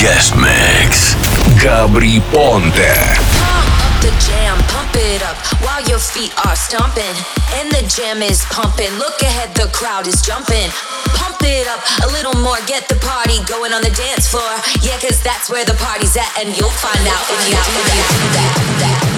Guest Mix. Gabry Ponte. Pump up the jam, pump it up while your feet are stomping. And the jam is pumping. Look ahead, the crowd is jumping. Pump it up a little more, get the party going on the dance floor. Yeah, cause that's where the party's at, and you'll find out if you do that.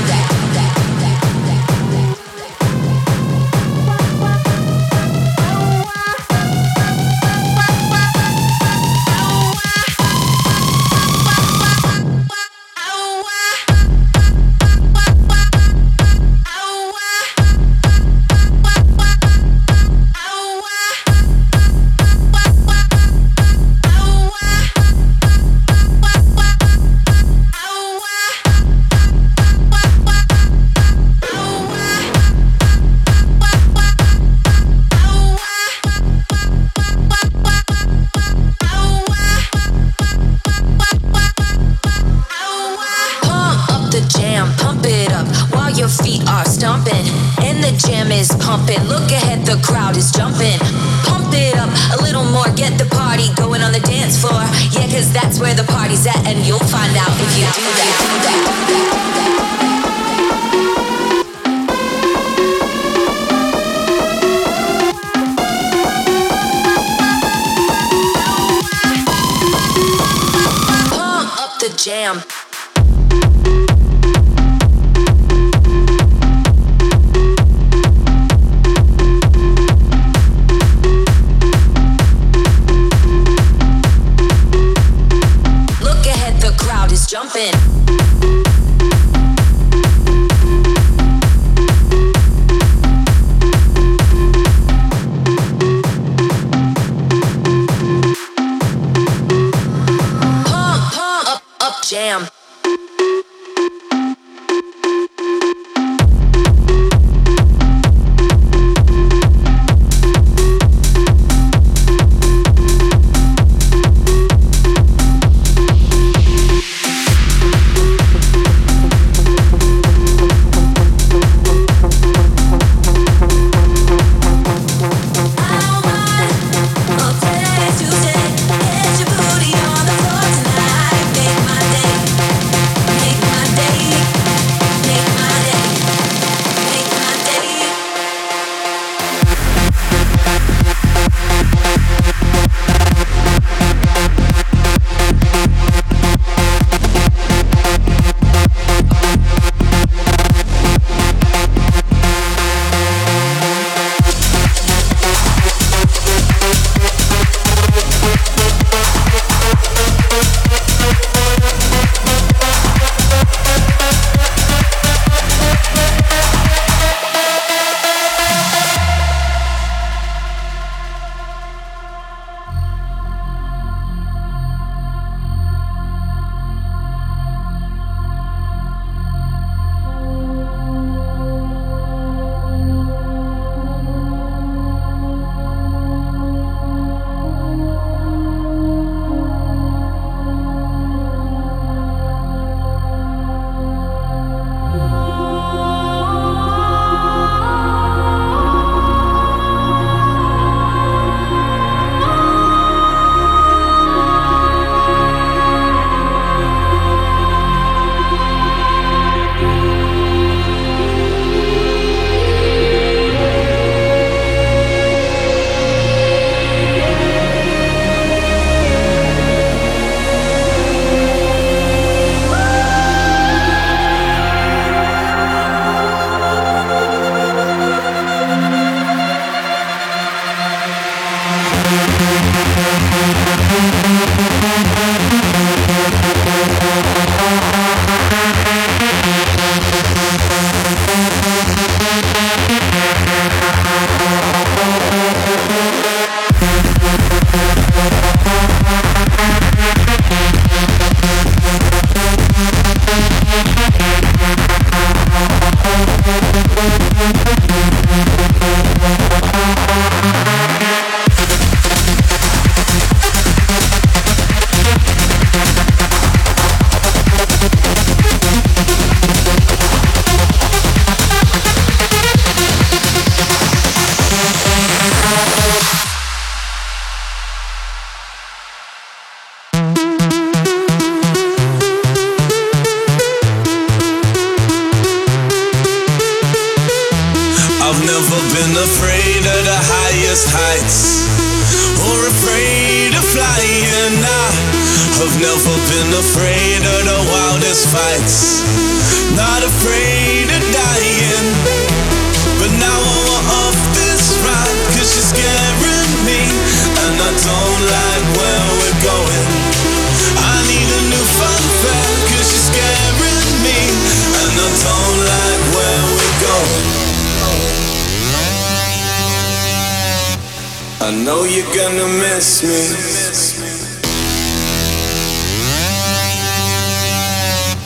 I know you're gonna miss me.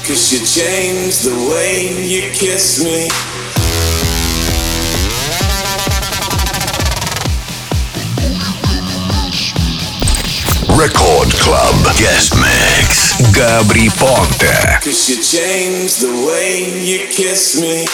Cause you changed the way you kiss me. Record Club Guest Mix Gabry Ponte. Cause you changed the way you kiss me.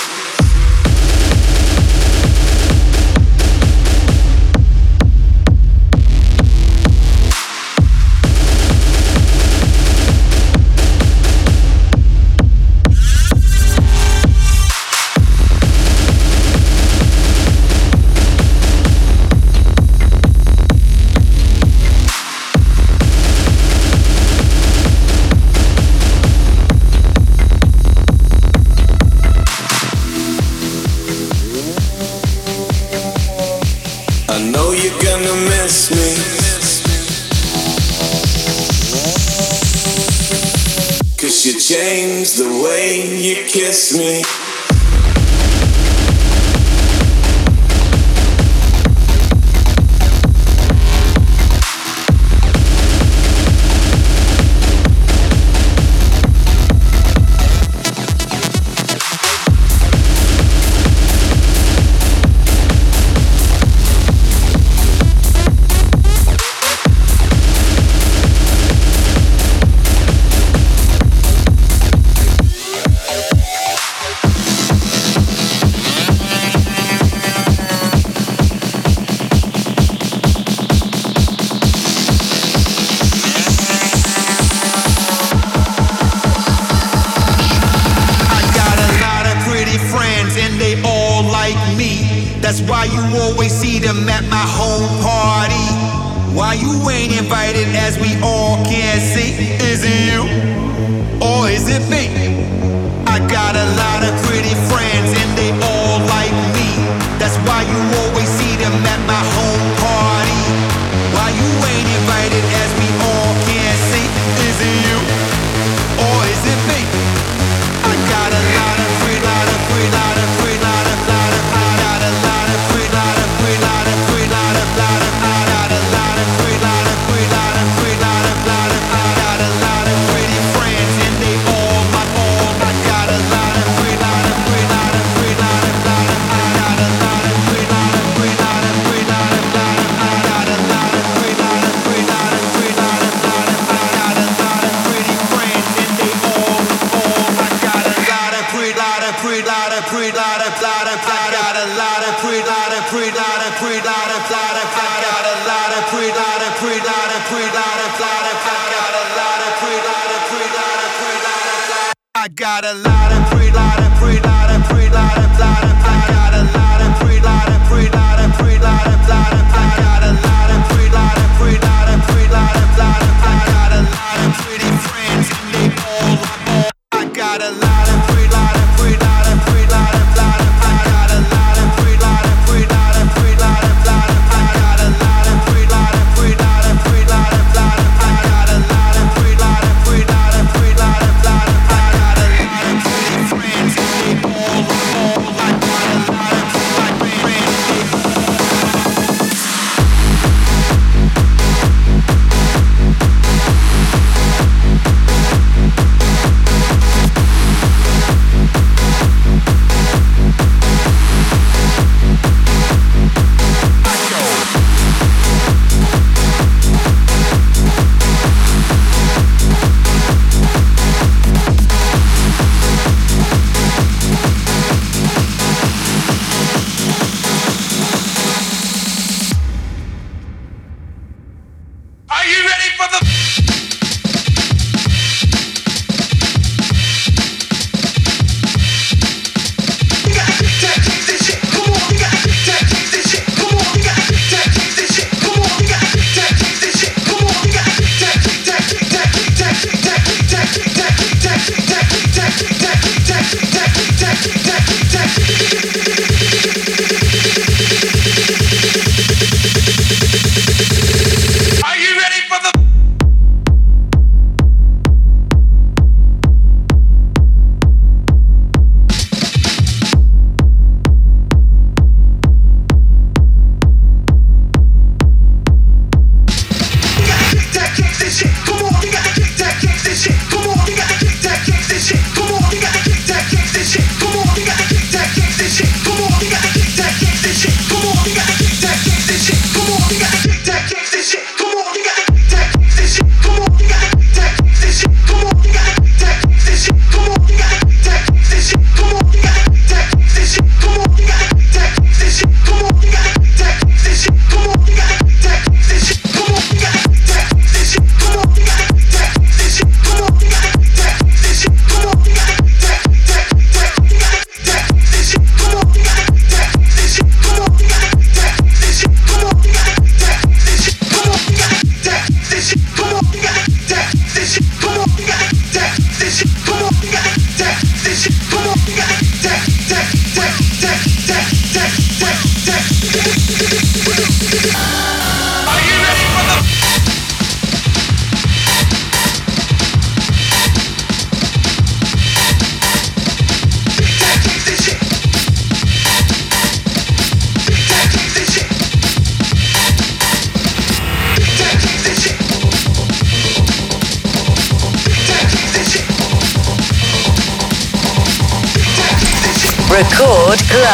kiss me. you ain't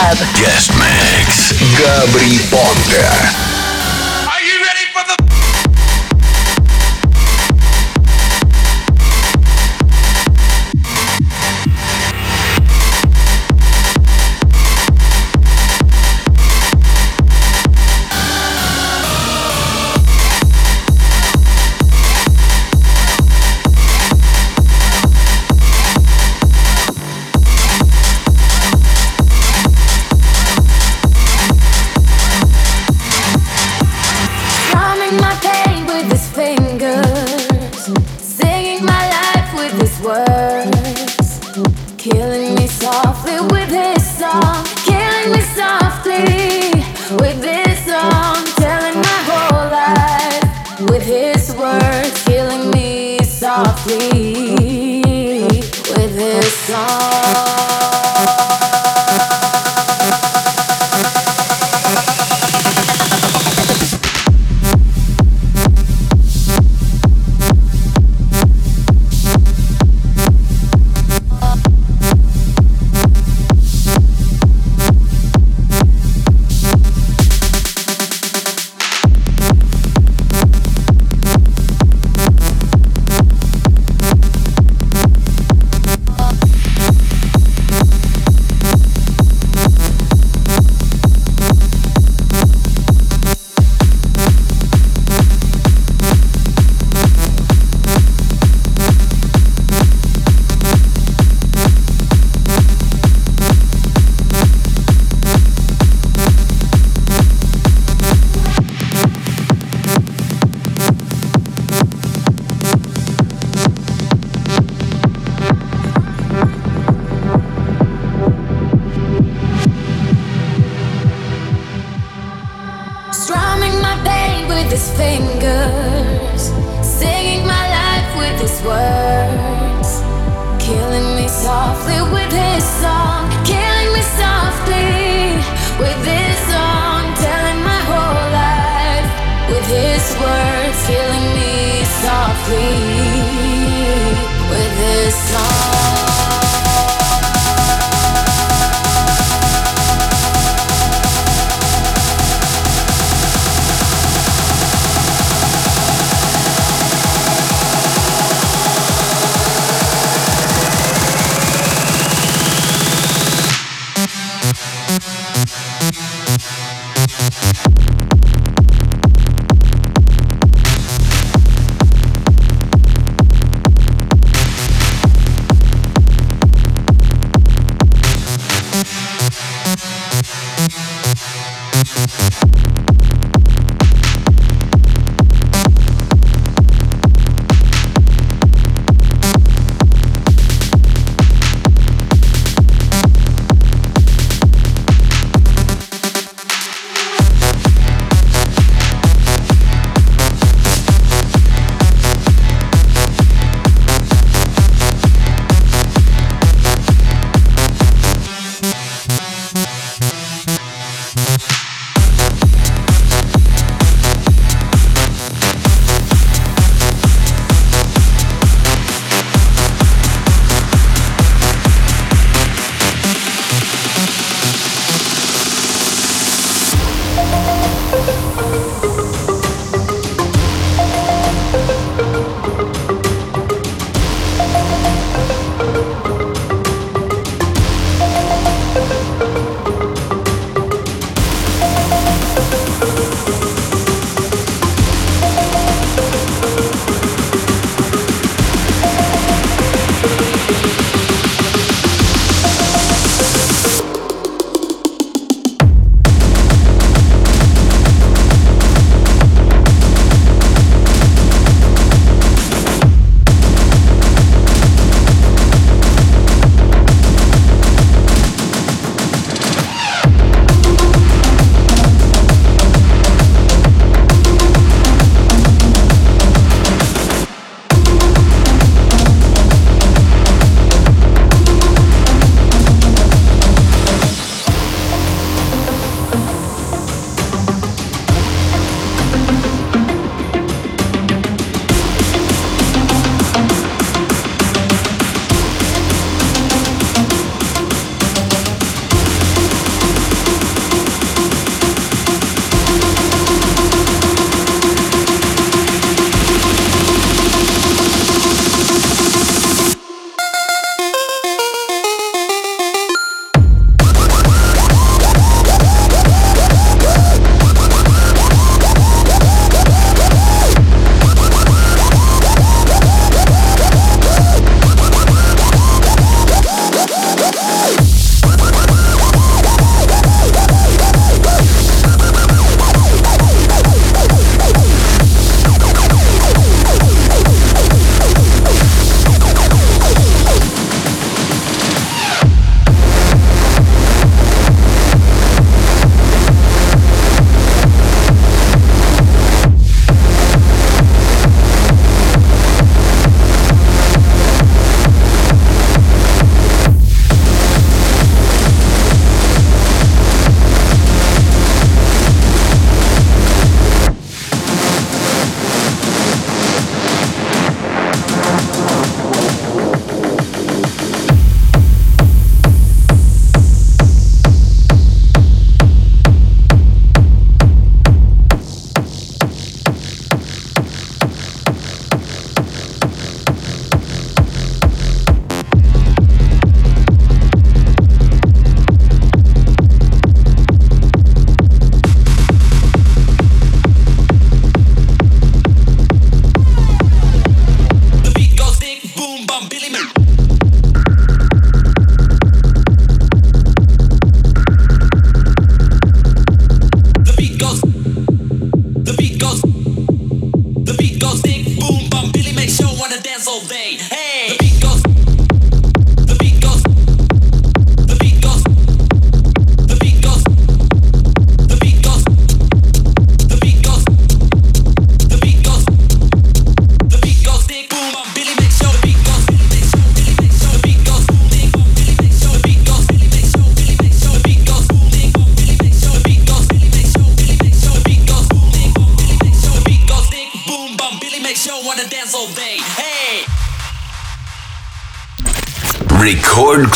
Guest Mix. Gabry Ponte.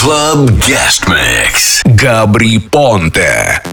Club Guest Mix. Gabri Ponte.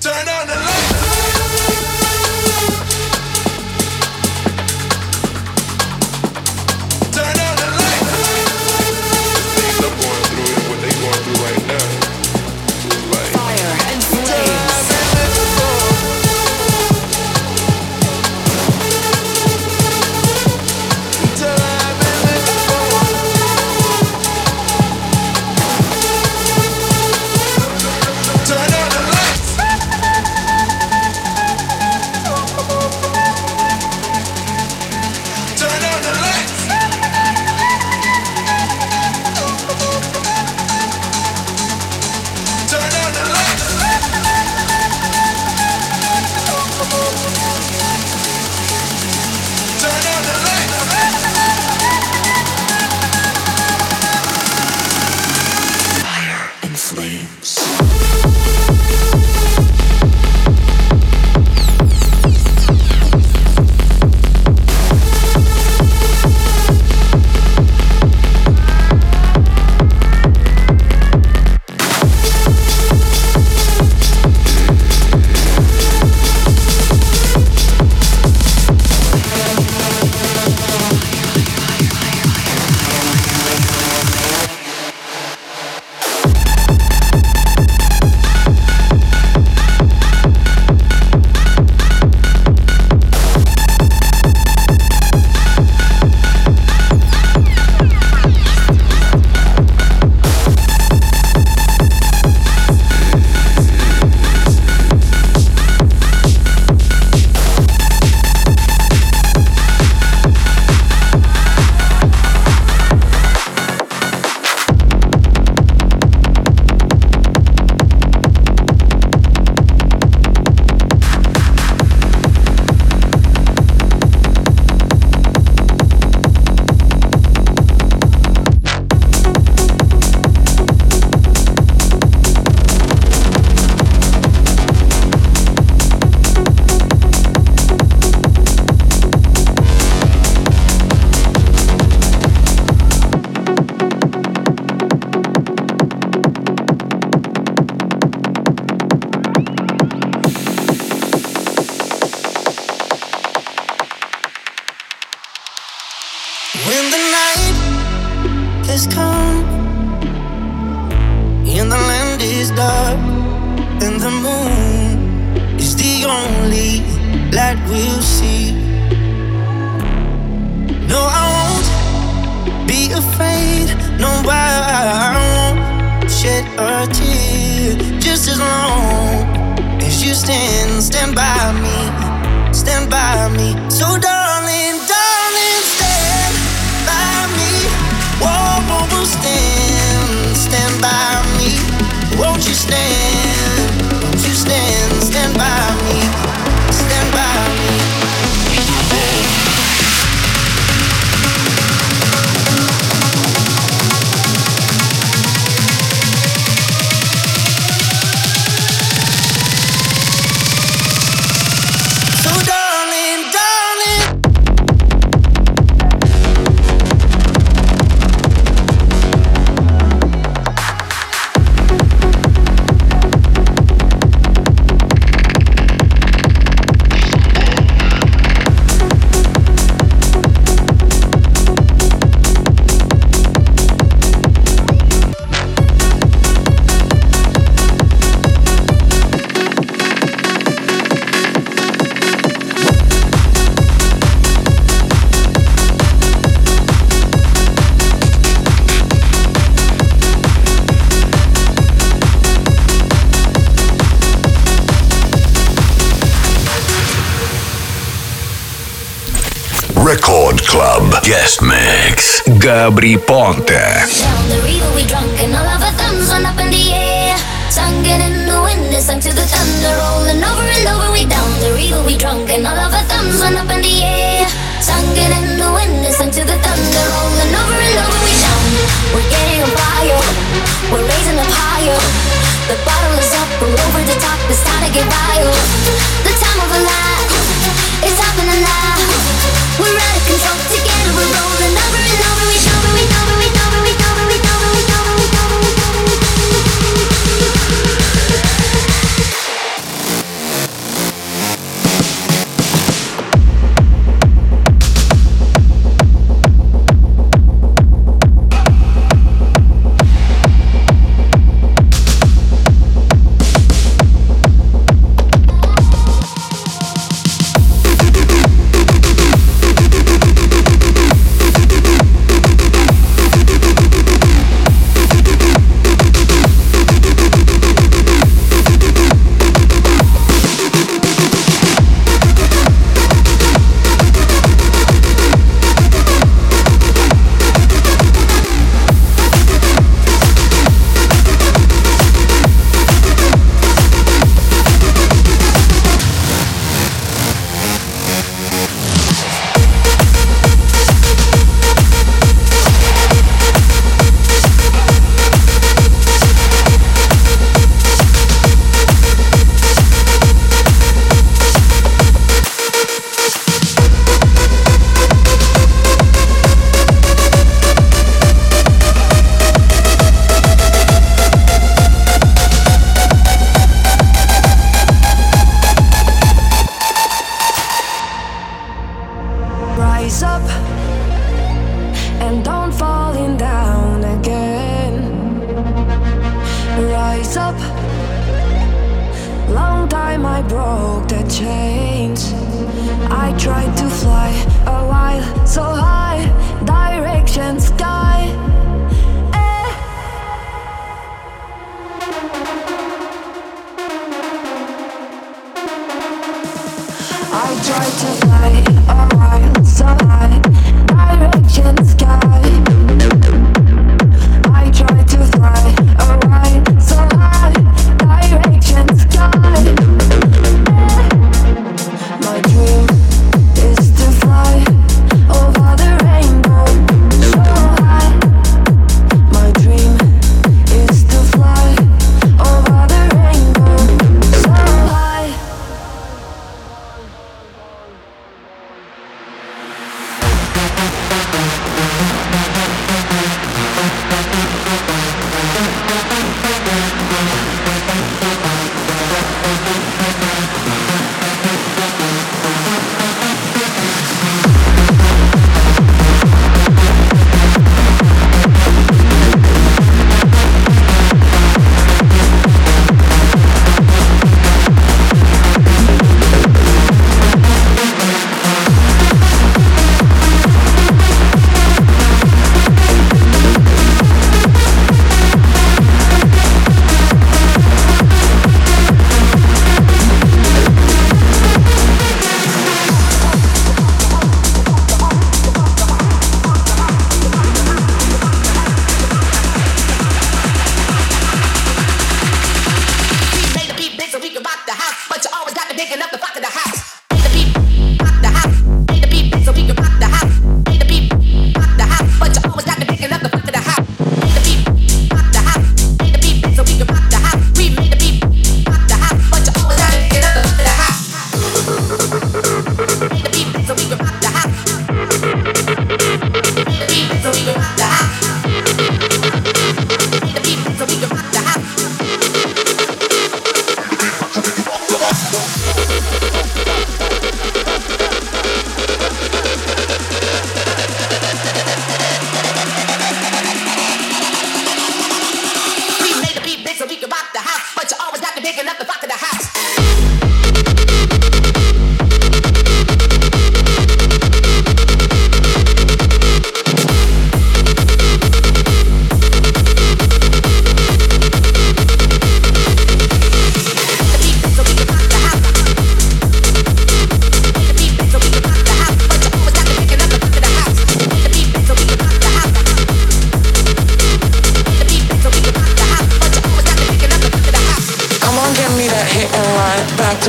Turn on the light. Gabri Ponte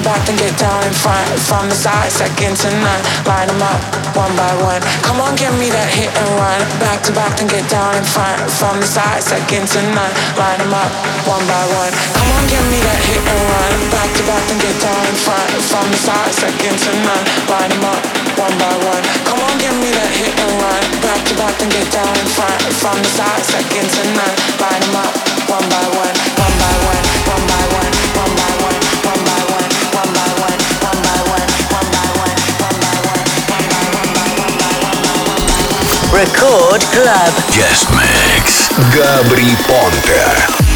to back, get down in front. From the side, second to none. Line them up, one by one. Come on, give me that hit and run. Back to back, get down in front. From the side, second to none. Line them up, one by one. Come on, give me that hit and run. Back to back, then get down in front. From the side, second to none. Line them up, one by one. Come on, give me that hit and run. Back to back, then get down in front. From the side, second to none. Line them up, one by one, one by one, one by one, Record Club. Guest Mix. Gabry Ponte.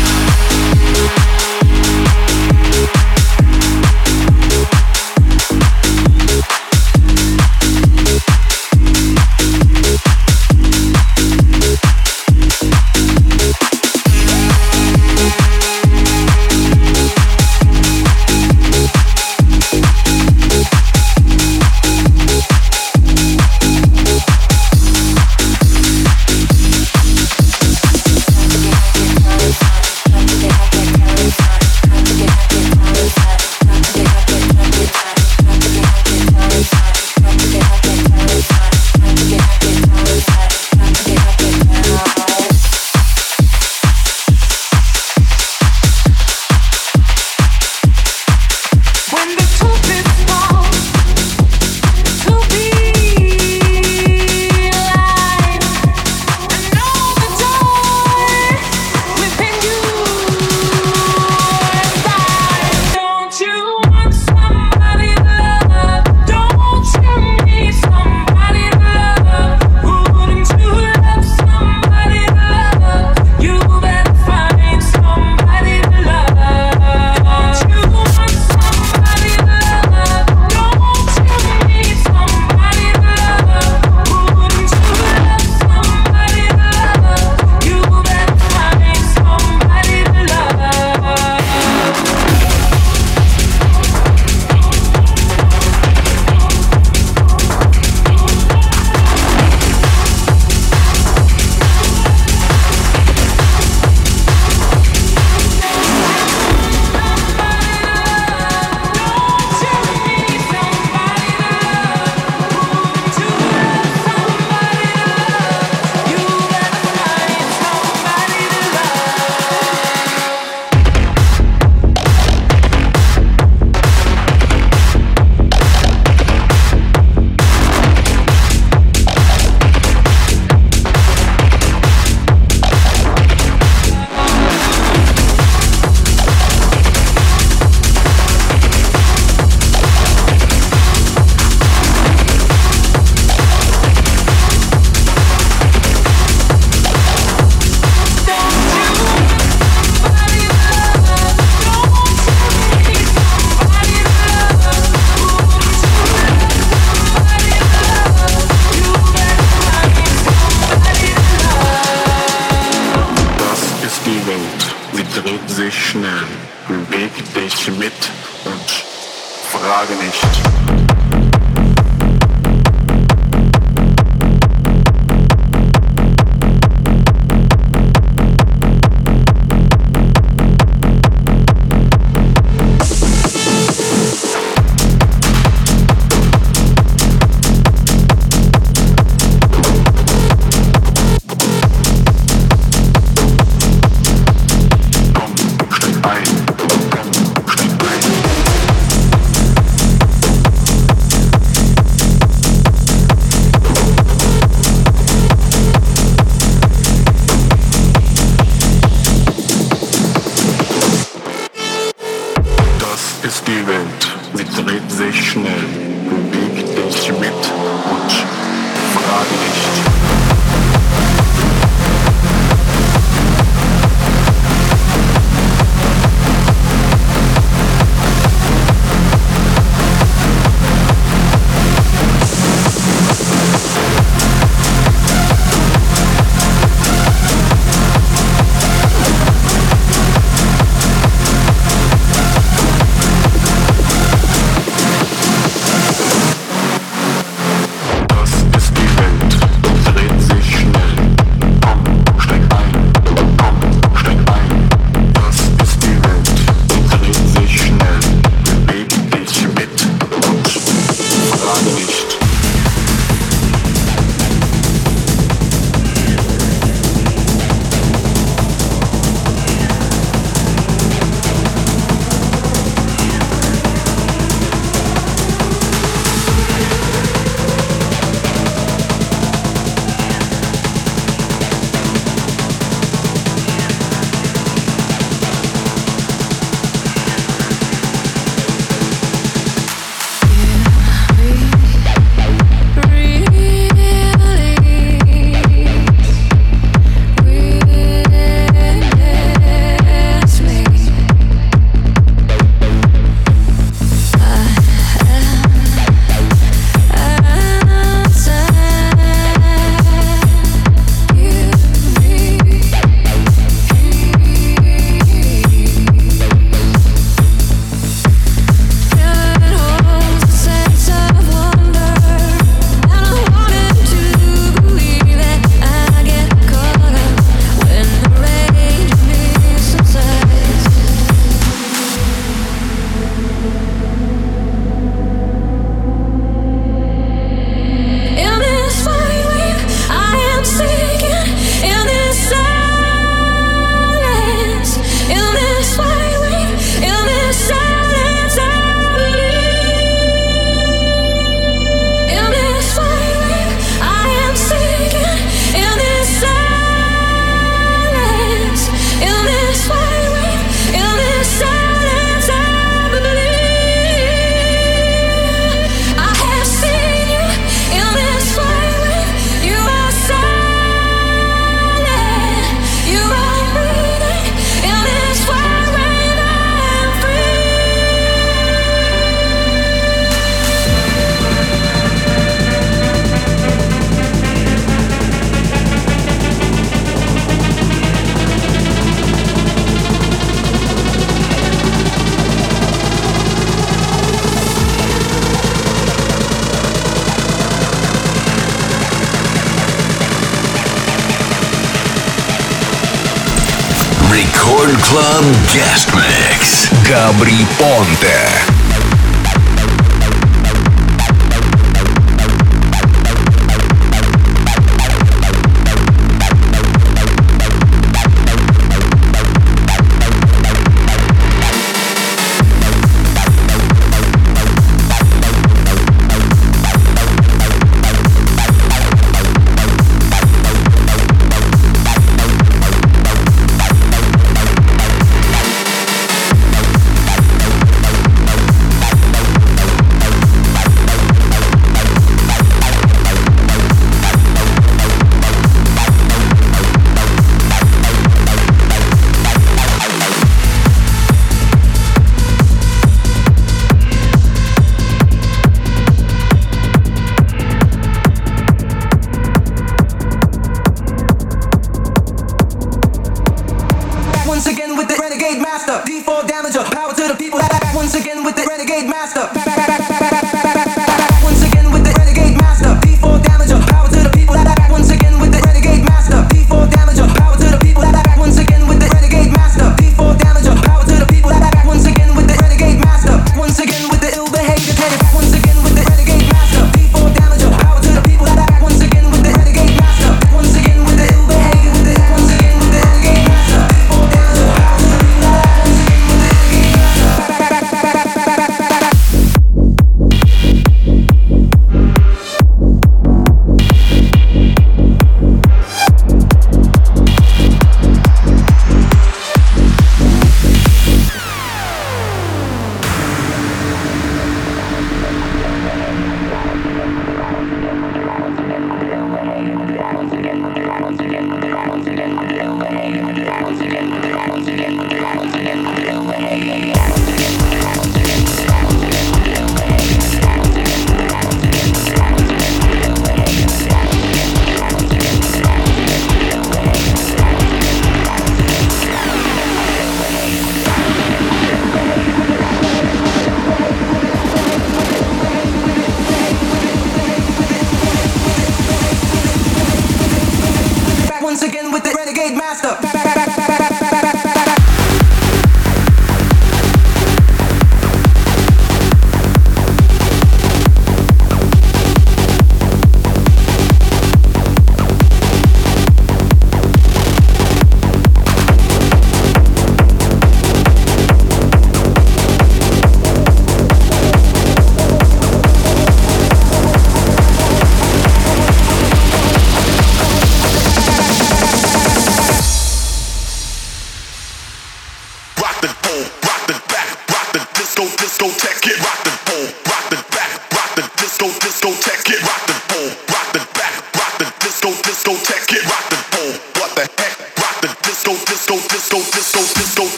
Record Club Guest Mix. Gabry Ponte.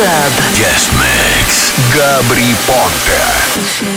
Club. Guest Mix. Gabry Ponte.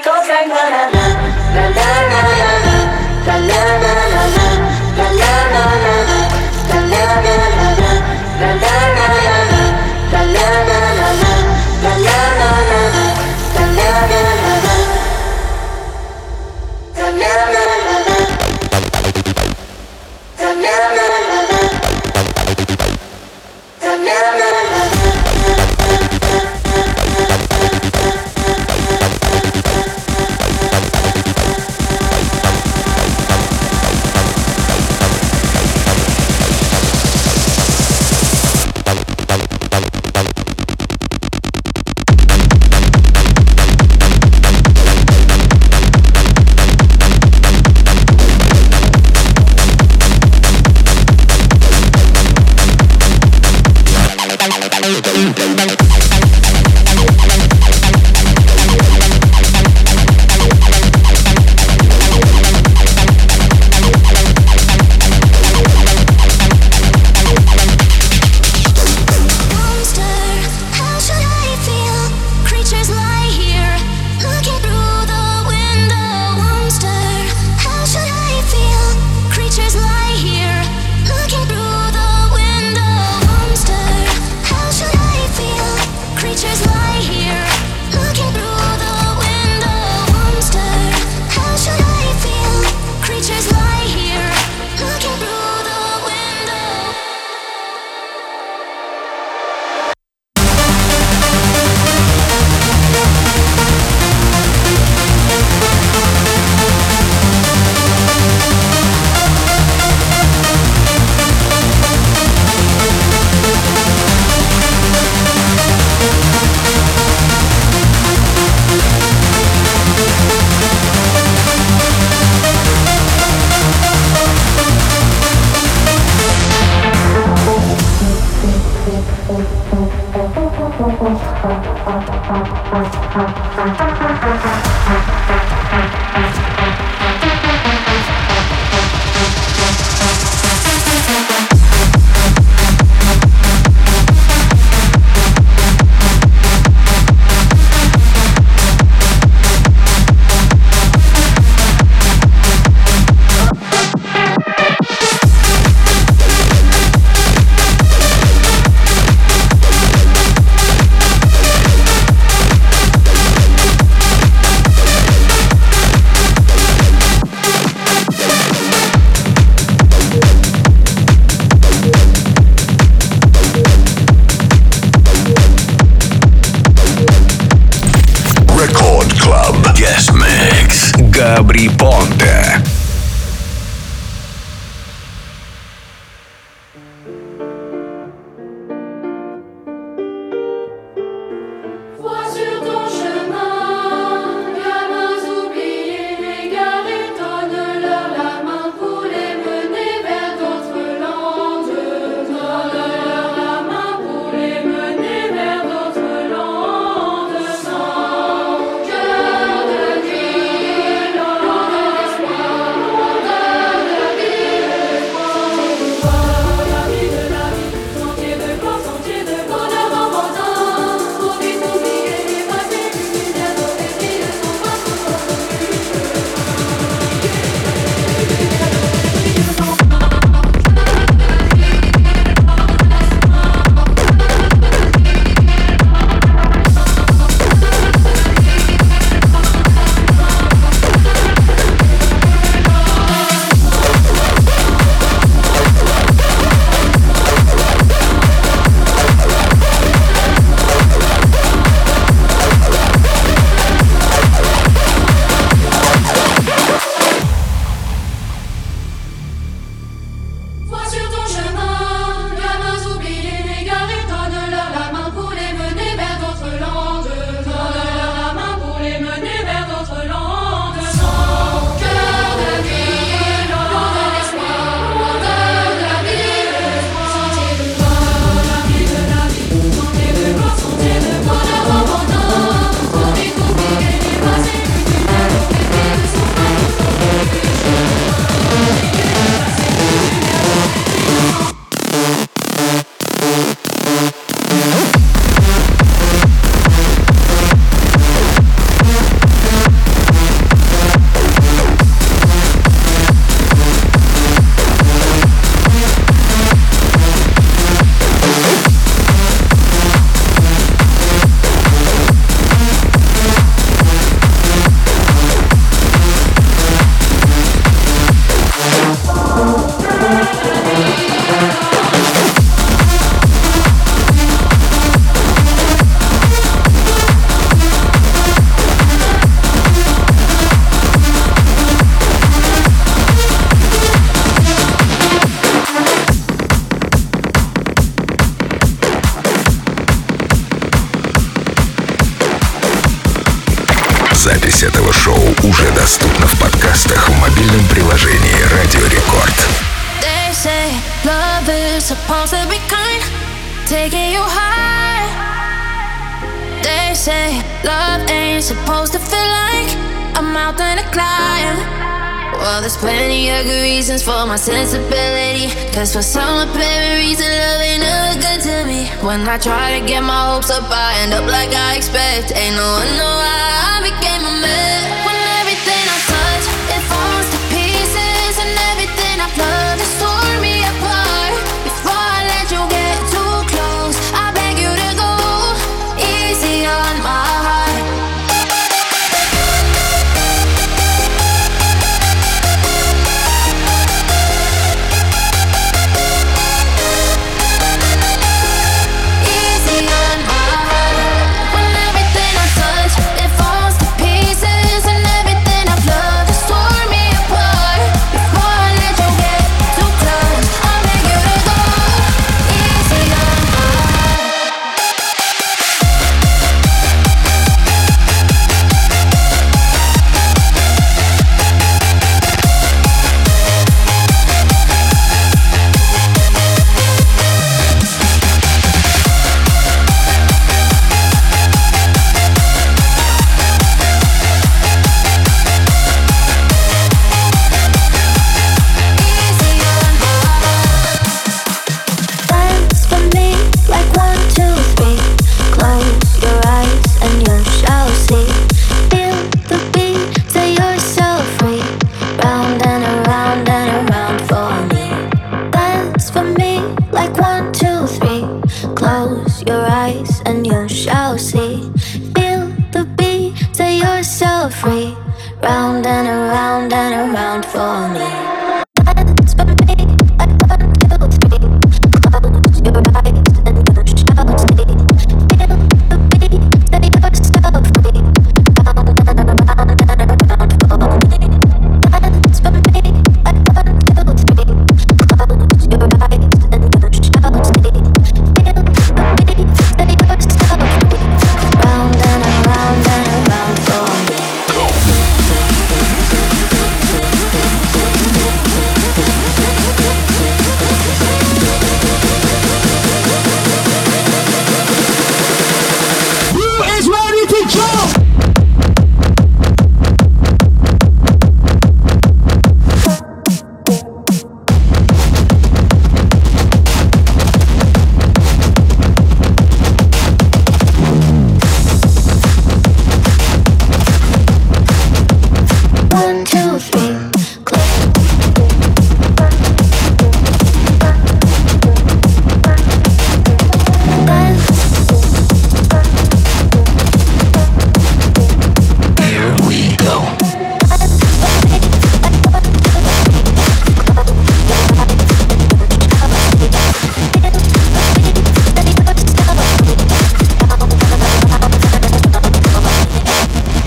cosine, cosine, supposed to be kind, taking you high. They say love ain't supposed to feel like a mountain to climb. Well, there's plenty of good reasons for my sensibility. Cause for some apparent reason, love ain't ever good to me. When I try to get my hopes up, I end up like I expect. Ain't no one know why I began.